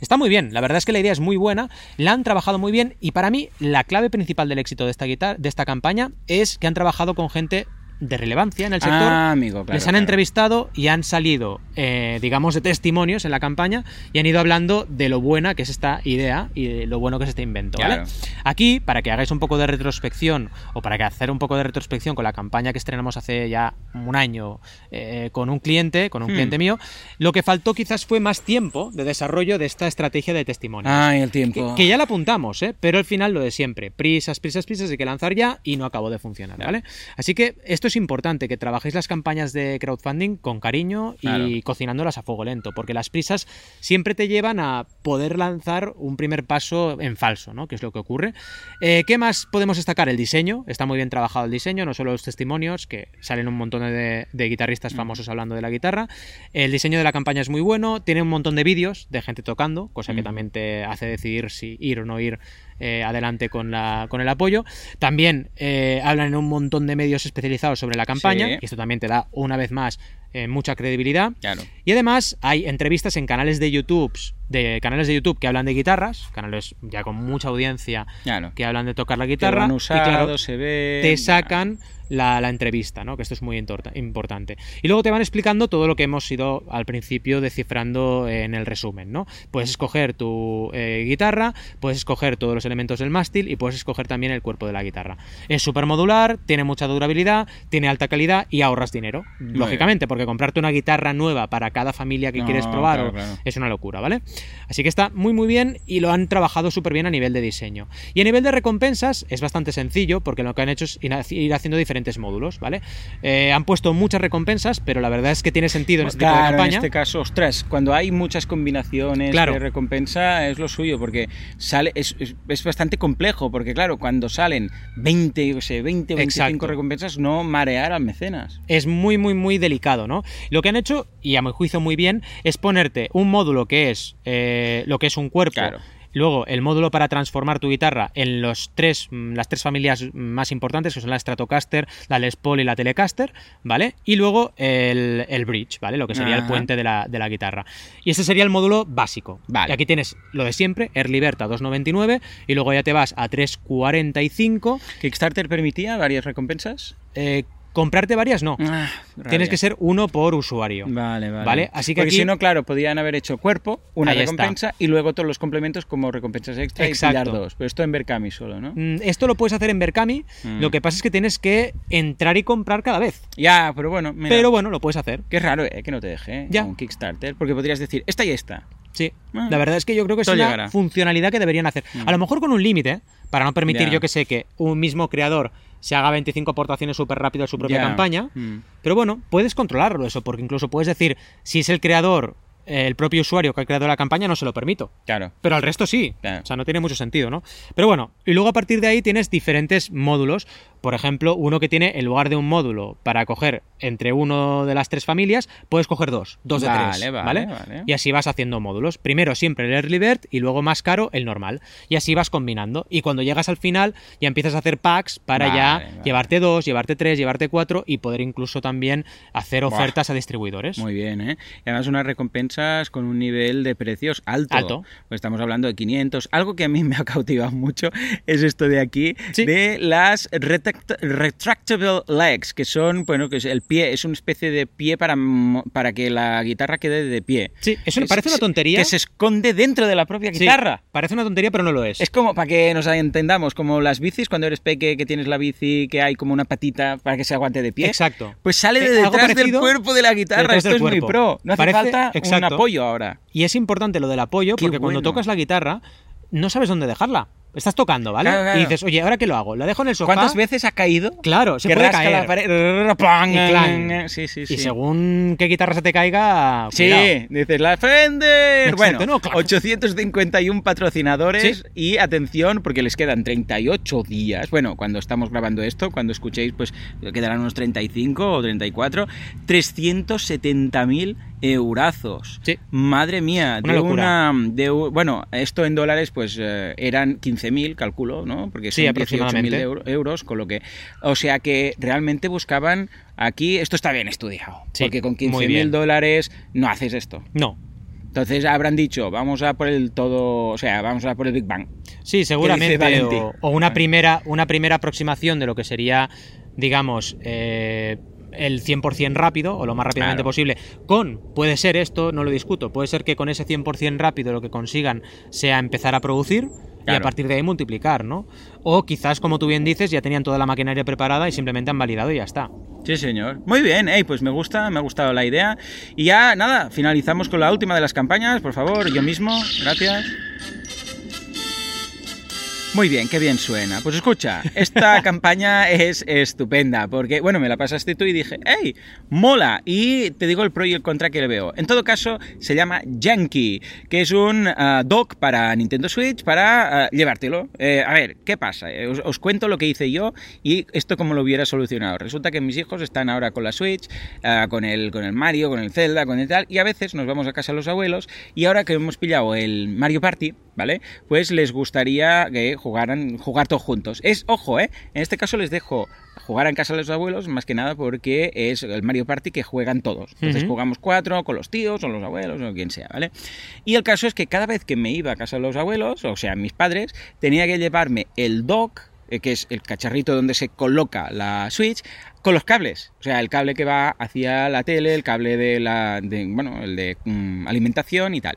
Está muy bien, la verdad es que la idea es muy buena, la han trabajado muy bien y para mí la clave principal del éxito de esta, guitar- de esta campaña es que han trabajado con gente de relevancia en el sector, Ah, amigo, claro. les han claro. entrevistado y han salido, eh, digamos, de testimonios en la campaña y han ido hablando de lo buena que es esta idea y de lo bueno que es este invento. ¿vale? Claro. Aquí, para que hagáis un poco de retrospección o para que hacer un poco de retrospección con la campaña que estrenamos hace ya un año eh, con un cliente, con un Hmm. cliente mío, lo que faltó quizás fue más tiempo de desarrollo de esta estrategia de testimonios. Ay, el Que, tiempo. que ya la apuntamos, ¿eh? pero al final lo de siempre. Prisas, prisas, prisas, hay que lanzar ya y no acabó de funcionar, ¿vale? Así que esto es importante, que trabajéis las campañas de crowdfunding con cariño y Claro. cocinándolas a fuego lento, porque las prisas siempre te llevan a poder lanzar un primer paso en falso, ¿no? Que es lo que ocurre. Eh, ¿Qué más podemos destacar? El diseño. Está muy bien trabajado el diseño, no solo los testimonios, que salen un montón de, de guitarristas famosos hablando de la guitarra. El diseño de la campaña es muy bueno, tiene un montón de vídeos de gente tocando, cosa que Mm. también te hace decidir si ir o no ir eh, adelante con, la, con el apoyo. También eh, hablan en un montón de medios especializados sobre la campaña, Sí. y esto también te da una vez más eh, mucha credibilidad. Claro. Y además hay entrevistas en canales de YouTube, de canales de YouTube que hablan de guitarras, canales ya con mucha audiencia Claro. que hablan de tocar la guitarra. y claro, se ve. te sacan la, la entrevista, ¿no? Que esto es muy importante. Y luego te van explicando todo lo que hemos ido al principio descifrando en el resumen, ¿no? Puedes escoger tu eh, guitarra, puedes escoger todos los elementos del mástil y puedes escoger también el cuerpo de la guitarra. Es súper modular, tiene mucha durabilidad, tiene alta calidad y ahorras dinero. Muy Lógicamente, porque comprarte una guitarra nueva para cada familia que No, quieres probar claro, o- claro. es una locura, ¿vale? Así que está muy muy bien y lo han trabajado súper bien a nivel de diseño. Y a nivel de recompensas es bastante sencillo porque lo que han hecho es ir haci- ir haciendo diferentes módulos, ¿vale? Eh, han puesto muchas recompensas, pero la verdad es que tiene sentido en este tipo de Claro, en campaña. este caso, ostras, cuando hay muchas combinaciones Claro. de recompensa es lo suyo, porque sale es, es- es bastante complejo, porque claro, cuando salen 20, yo sé, 20 o 25 Exacto. recompensas, no marear al mecenas. es muy, muy, muy delicado, ¿no? Lo que han hecho, y a mi juicio muy bien, es ponerte un módulo que es eh, lo que es un cuerpo. Claro. Luego, el módulo para transformar tu guitarra en los tres, mm, las tres familias más importantes, que son la Stratocaster, la Les Paul y la Telecaster, ¿vale? Y luego el, el bridge, ¿vale? Lo que sería el Ajá. puente de la, de la guitarra. Y ese sería el módulo básico. Vale. Y aquí tienes lo de siempre, Early Bird a 2.99 y luego ya te vas a 3.45. ¿Kickstarter permitía varias recompensas? Eh, comprarte varias no. Ah, Tienes que ser uno por usuario. Vale, vale. ¿Vale? Así que Porque aquí- si no, claro, podrían haber hecho cuerpo, una Ahí está. recompensa y luego todos los complementos como recompensas extra Exacto. y pillar dos. Pero esto en Berkami solo, ¿no? Mm, Esto lo puedes hacer en Berkami, Mm. lo que pasa es que tienes que entrar y comprar cada vez. Ya, pero bueno, mira. Pero bueno, lo puedes hacer. Qué raro, ¿eh? Que no te deje Ya. un Kickstarter, porque podrías decir, esta y esta. Sí. Ah. La verdad es que yo creo que es una llegará. funcionalidad que deberían hacer. Mm. A lo mejor con un límite, para no permitir, yo que sé, que un mismo creador se haga 25 aportaciones súper rápido a su propia campaña. Mm. Pero bueno, puedes controlarlo eso, porque incluso puedes decir, si es el creador, eh, el propio usuario que ha creado la campaña, no se lo permito. Claro. Pero al resto sí. Claro. O sea, no tiene mucho sentido, ¿no? Pero bueno, y luego a partir de ahí tienes diferentes módulos. Por ejemplo, uno que tiene, en lugar de un módulo para coger entre uno de las tres familias, puedes coger dos, dos de Vale, tres, vale, ¿vale? vale. Y así vas haciendo módulos. Primero siempre el Early Bird y luego más caro el normal. Y así vas combinando. Y cuando llegas al final ya empiezas a hacer packs para ya llevarte dos, llevarte tres, llevarte cuatro y poder incluso también hacer Buah. ofertas a distribuidores. Muy bien, ¿eh? Y además unas recompensas con un nivel de precios alto. Alto. Pues estamos hablando de 500. Algo que a mí me ha cautivado mucho es esto de aquí, Sí. de las retract- retractable legs, que son, bueno, que es el pie, es una especie de pie para, para que la guitarra quede de pie. Sí, eso Es- parece una tontería. Que se esconde dentro de la propia Sí, guitarra. parece una tontería, pero no lo es. Es como, para que nos entendamos, como las bicis, cuando eres peque, que tienes la bici, que hay como una patita para que se aguante de pie. Exacto. Pues sale de Eh, algo detrás del cuerpo de la guitarra. Esto es muy pro. No hace Parece- falta exacto. un apoyo ahora. Y es importante lo del apoyo, porque cuando tocas la guitarra, no sabes dónde dejarla. Estás tocando, ¿vale? Claro, claro. Y dices, oye, ¿ahora qué lo hago? ¿La dejo en el sofá? ¿Cuántas veces ha caído? Claro, se que puede rasca caer. la pared. Y clang. Sí, sí, sí. Y según qué guitarra se te caiga, Sí, cuidado. dices la Fender. Exacto, bueno, no, claro. 851 patrocinadores y atención porque les quedan 38 días. Bueno, cuando estamos grabando esto, cuando escuchéis, pues quedarán unos 35 o 34. 370.000 eurazos. Sí. Madre mía, Una de locura. una de u- bueno, esto en dólares pues eh, eran 15.000, calculo, ¿no? Porque Sí, son 18.000 aproximadamente. euro- euros, con lo que o sea que realmente buscaban aquí esto está bien estudiado, Sí, porque con muy 15.000 bien. dólares no haces esto. No. Entonces habrán dicho, vamos a por el todo, o sea, vamos a por el Big Bang. Sí, seguramente. O una, primera, una primera aproximación de lo que sería digamos, eh, el 100% rápido o lo más rápidamente Claro. posible. Con, puede ser esto, no lo discuto, puede ser que con ese 100% rápido lo que consigan sea empezar a producir y a partir de ahí multiplicar, ¿no? O quizás, como tú bien dices, ya tenían toda la maquinaria preparada y simplemente han validado y ya está. Sí, señor. Muy bien, ey, pues me gusta, me ha gustado la idea. Y ya, nada, finalizamos con la última de las campañas, por favor, yo mismo, gracias. Muy bien, qué bien suena. Pues escucha, esta campaña es estupenda, porque, bueno, me la pasaste tú y dije, ¡hey! ¡Mola! Y te digo el pro y el contra que le veo. En todo caso, se llama Yankee, que es un ah, dock para Nintendo Switch para ah, llevártelo. Eh, a ver, ¿qué pasa? Eh, Os, os cuento lo que hice yo y esto cómo lo hubiera solucionado. Resulta que mis hijos están ahora con la Switch, ah, con, el, con el Mario, con el Zelda, con el tal, y a veces nos vamos a casa los abuelos y ahora que hemos pillado el Mario Party, ¿vale? Pues les gustaría que jugaran, jugar todos juntos. Es, ojo, ¿eh? En este caso les dejo jugar en casa de los abuelos, más que nada porque es el Mario Party que juegan todos. Entonces jugamos cuatro con los tíos o los abuelos o quien sea, ¿vale? Y el caso es que cada vez que me iba a casa de los abuelos, o sea, mis padres, tenía que llevarme el dock, eh, que es el cacharrito donde se coloca la Switch, con los cables. O sea, el cable que va hacia la tele, el cable de la. de, bueno, el de mm, alimentación y tal.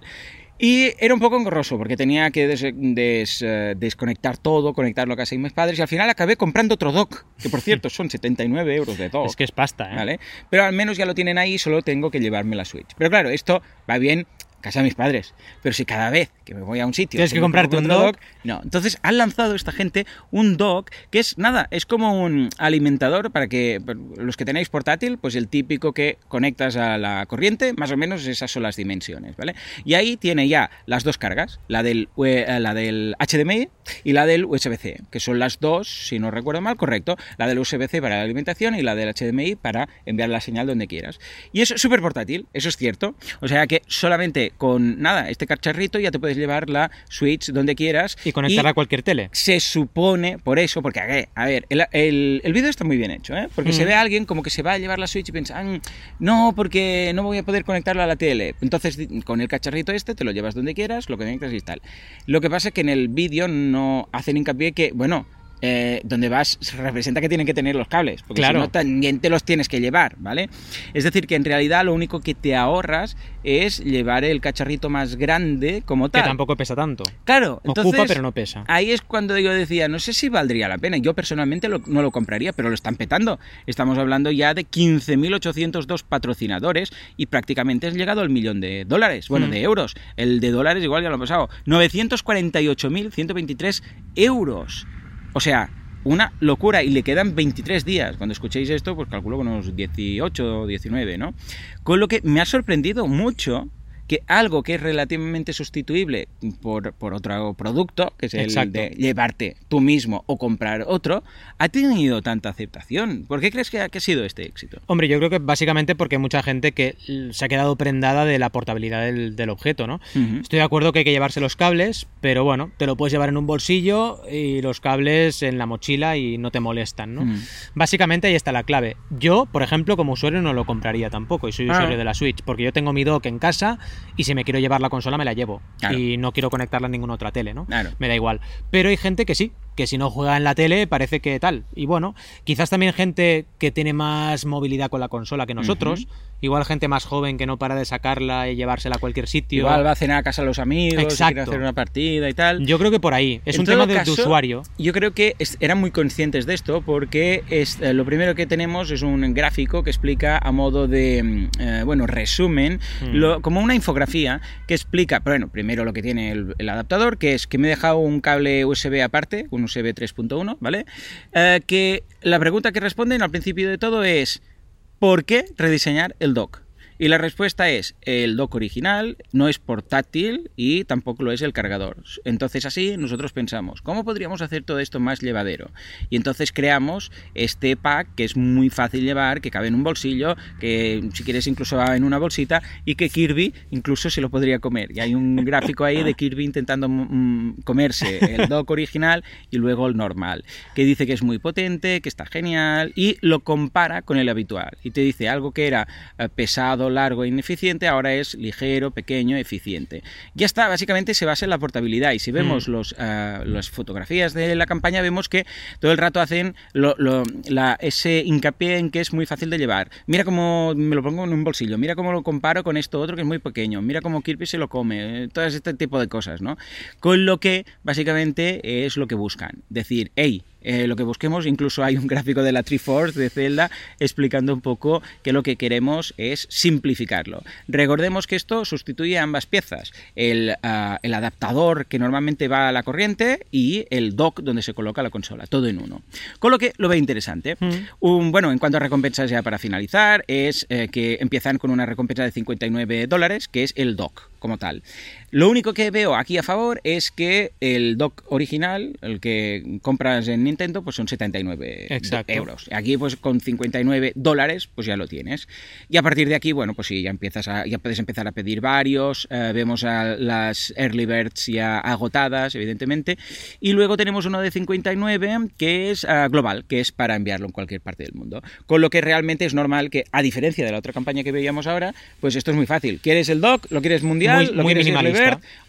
Y era un poco engorroso porque tenía que des- des- eh, desconectar todo, conectarlo a casa de mis padres y al final acabé comprando otro dock, que por cierto son 79 euros de dock. Es que es pasta, ¿eh? ¿vale? Pero al menos ya lo tienen ahí, solo tengo que llevarme la Switch. Pero claro, esto va bien casa de mis padres. Pero si cada vez que me voy a un sitio... Tienes que comprarte un dock. No, entonces han lanzado esta gente un dock que es nada, es como un alimentador para que los que tenéis portátil, pues el típico que conectas a la corriente, más o menos esas son las dimensiones, ¿vale? Y ahí tiene ya las dos cargas, la del, eh, la del HDMI y la del USB-C, que son las dos, si no recuerdo mal, correcto, la del USB-C para la alimentación y la del HDMI para enviar la señal donde quieras. Y es súper portátil, eso es cierto. O sea que solamente con nada, este cacharrito ya te puedes llevar la Switch donde quieras. Y conectarla a cualquier tele. Se supone, por eso, porque a ver, el, el- el vídeo está muy bien hecho, ¿eh? Porque se Ujú. ve a alguien como que se va a llevar la Switch y piensa, "Ah, no, porque no voy a poder conectarla a la tele. Entonces, con el cacharrito este, te lo llevas donde quieras, lo conectas y tal. Lo que pasa es que en el vídeo no hacen hincapié que, bueno, eh, donde vas se representa que tienen que tener los cables, porque Claro. si no también te los tienes que llevar, ¿vale? Es decir, que en realidad lo único que te ahorras es llevar el cacharrito más grande como Que tal. tampoco pesa tanto. Claro, entonces Ocupa, pero no pesa. Ahí es cuando yo decía, no sé si valdría la pena. Yo personalmente lo- no lo compraría, pero lo están petando. Estamos hablando ya de 15.802 patrocinadores y prácticamente has llegado al millón de dólares, bueno, Mm. de euros. El de dólares igual ya lo ha pasado. 948.123 euros. O sea, una locura y le quedan 23 días. Cuando escuchéis esto, pues calculo con unos 18 o 19, ¿no? Con lo que me ha sorprendido mucho que algo que es relativamente sustituible por, por otro producto, que es el Exacto. de llevarte tú mismo o comprar otro, ha tenido tanta aceptación. ¿Por qué crees que ha, que ha sido este éxito? Hombre, yo creo que básicamente porque hay mucha gente que se ha quedado prendada de la portabilidad del, del objeto, ¿no? Estoy de acuerdo que hay que llevarse los cables, pero bueno, te lo puedes llevar en un bolsillo y los cables en la mochila y no te molestan, ¿no? Básicamente ahí está la clave. Yo, por ejemplo, como usuario no lo compraría tampoco y soy Ah. usuario de la Switch, porque yo tengo mi dock en casa y si me quiero llevar la consola me la llevo Claro. y no quiero conectarla a ninguna otra tele, ¿no? Claro. Me da igual. Pero hay gente que sí, que si no juega en la tele parece que tal. Y bueno, quizás también gente que tiene más movilidad con la consola que nosotros. Igual gente más joven que no para de sacarla y llevársela a cualquier sitio. Igual va a cenar a casa de los amigos, Exacto. quiere hacer una partida y tal. Yo creo que por ahí. Es En un tema de, usuario. Yo creo que eran muy conscientes de esto porque es, eh, lo primero que tenemos es un gráfico que explica a modo de, mm, eh, bueno, resumen, Mm. lo- como una infografía que explica, bueno, primero lo que tiene el, el adaptador, que es que me he dejado un cable USB aparte, un USB 3.1, ¿vale? Eh, que la pregunta que responden al principio de todo es, ¿por qué rediseñar el dock? Y la respuesta es, el dock original no es portátil y tampoco lo es el cargador. Entonces así nosotros pensamos, ¿cómo podríamos hacer todo esto más llevadero? Y entonces creamos este pack que es muy fácil llevar, que cabe en un bolsillo, que si quieres incluso va en una bolsita y que Kirby incluso se lo podría comer. Y hay un gráfico ahí de Kirby intentando mm, comerse el dock original y luego el normal, que dice que es muy potente, que está genial y lo compara con el habitual. Y te dice algo que era eh, pesado largo e ineficiente, ahora es ligero, pequeño, eficiente. Ya está, básicamente se basa en la portabilidad y si vemos los, ah, las fotografías de la campaña vemos que todo el rato hacen lo- lo- la- ese hincapié en que es muy fácil de llevar. Mira cómo me lo pongo en un bolsillo, mira cómo lo comparo con esto otro que es muy pequeño, mira cómo Kirby se lo come, eh, todo este tipo de cosas, ¿no? Con lo que básicamente es lo que buscan, decir, hey, eh, lo que busquemos, incluso hay un gráfico de la Triforce de Zelda explicando un poco que lo que queremos es simplificarlo. Recordemos que esto sustituye ambas piezas, el, ah, el adaptador que normalmente va a la corriente y el dock donde se coloca la consola, todo en uno. Con lo que lo ve interesante. Un, bueno, en cuanto a recompensas ya para finalizar, es eh, que empiezan con una recompensa de 59 dólares, que es el dock como tal. Lo único que veo aquí a favor es que el dock original, el que compras en Nintendo, pues son 79 Exacto. euros. Aquí pues con 59 dólares pues ya lo tienes. Y a partir de aquí, bueno, pues sí, ya empiezas a, ya puedes empezar a pedir varios, eh, vemos a las early birds ya agotadas, evidentemente, y luego tenemos uno de 59 que es ah, global, que es para enviarlo en cualquier parte del mundo. Con lo que realmente es normal que, a diferencia de la otra campaña que veíamos ahora, pues esto es muy fácil. ¿Quieres el dock? ¿Lo quieres mundial? Muy- ¿Lo muy quieres?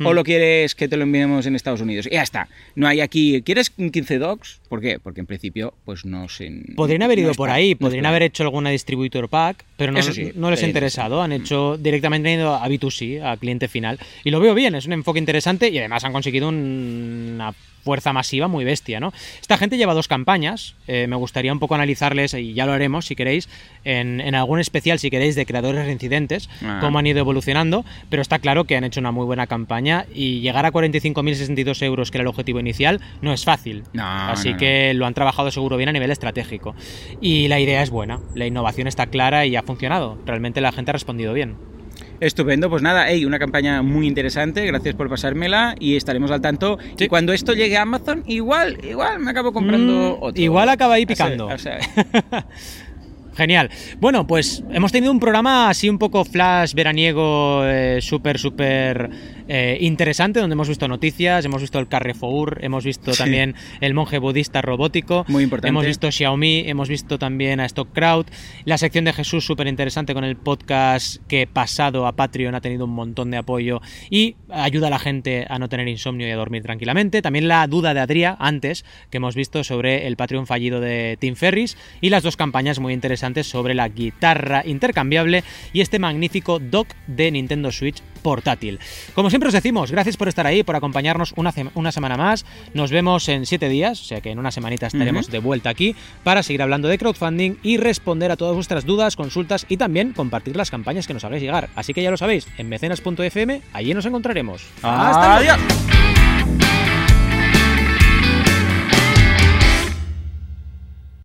¿O Mm. lo quieres que te lo enviemos en Estados Unidos? Y ya está. No hay aquí. ¿Quieres 15 docs? ¿Por qué? Porque en principio, pues no se. Podrían haber ido por ahí, no podrían haber hecho alguna distributor pack, pero no, sí, no les ha sí, interesado. Han hecho directamente han ido a B2C, a cliente final. Y lo veo bien, es un enfoque interesante y además han conseguido un- una fuerza masiva muy bestia, ¿no? Esta gente lleva dos campañas, eh, me gustaría un poco analizarles, y ya lo haremos si queréis, en, en algún especial, si queréis, de creadores reincidentes, Ah. cómo han ido evolucionando, pero está claro que han hecho una muy buena campaña y llegar a 45.062 euros, que era el objetivo inicial, no es fácil. No, Así no, no. que lo han trabajado seguro bien a nivel estratégico. Y la idea es buena, la innovación está clara y ha funcionado. Realmente la gente ha respondido bien. Estupendo, pues nada, hey, una campaña muy interesante, gracias por pasármela y estaremos al tanto. Y cuando esto llegue a Amazon, igual, igual me acabo comprando Mm, otro. igual acaba ahí O sea, picando. o sea, Genial. Bueno, pues hemos tenido un programa así un poco flash veraniego, eh, súper, súper eh, interesante, donde hemos visto noticias, hemos visto el Carrefour, hemos visto Sí. también el monje budista robótico, Muy importante. hemos visto Xiaomi, hemos visto también a Stock Crowd, la sección de Jesús súper interesante con el podcast que pasado a Patreon ha tenido un montón de apoyo y ayuda a la gente a no tener insomnio y a dormir tranquilamente. También la duda de Adrià antes que hemos visto sobre el Patreon fallido de Tim Ferris y las dos campañas muy interesantes sobre la guitarra intercambiable y este magnífico dock de Nintendo Switch portátil. Como siempre os decimos, gracias por estar ahí, por acompañarnos una, una semana más. Nos vemos en siete días, o sea que en una semanita estaremos de vuelta aquí para seguir hablando de crowdfunding y responder a todas vuestras dudas, consultas y también compartir las campañas que nos hagáis llegar. Así que ya lo sabéis, en mecenas.fm, allí nos encontraremos. ¡Hasta luego!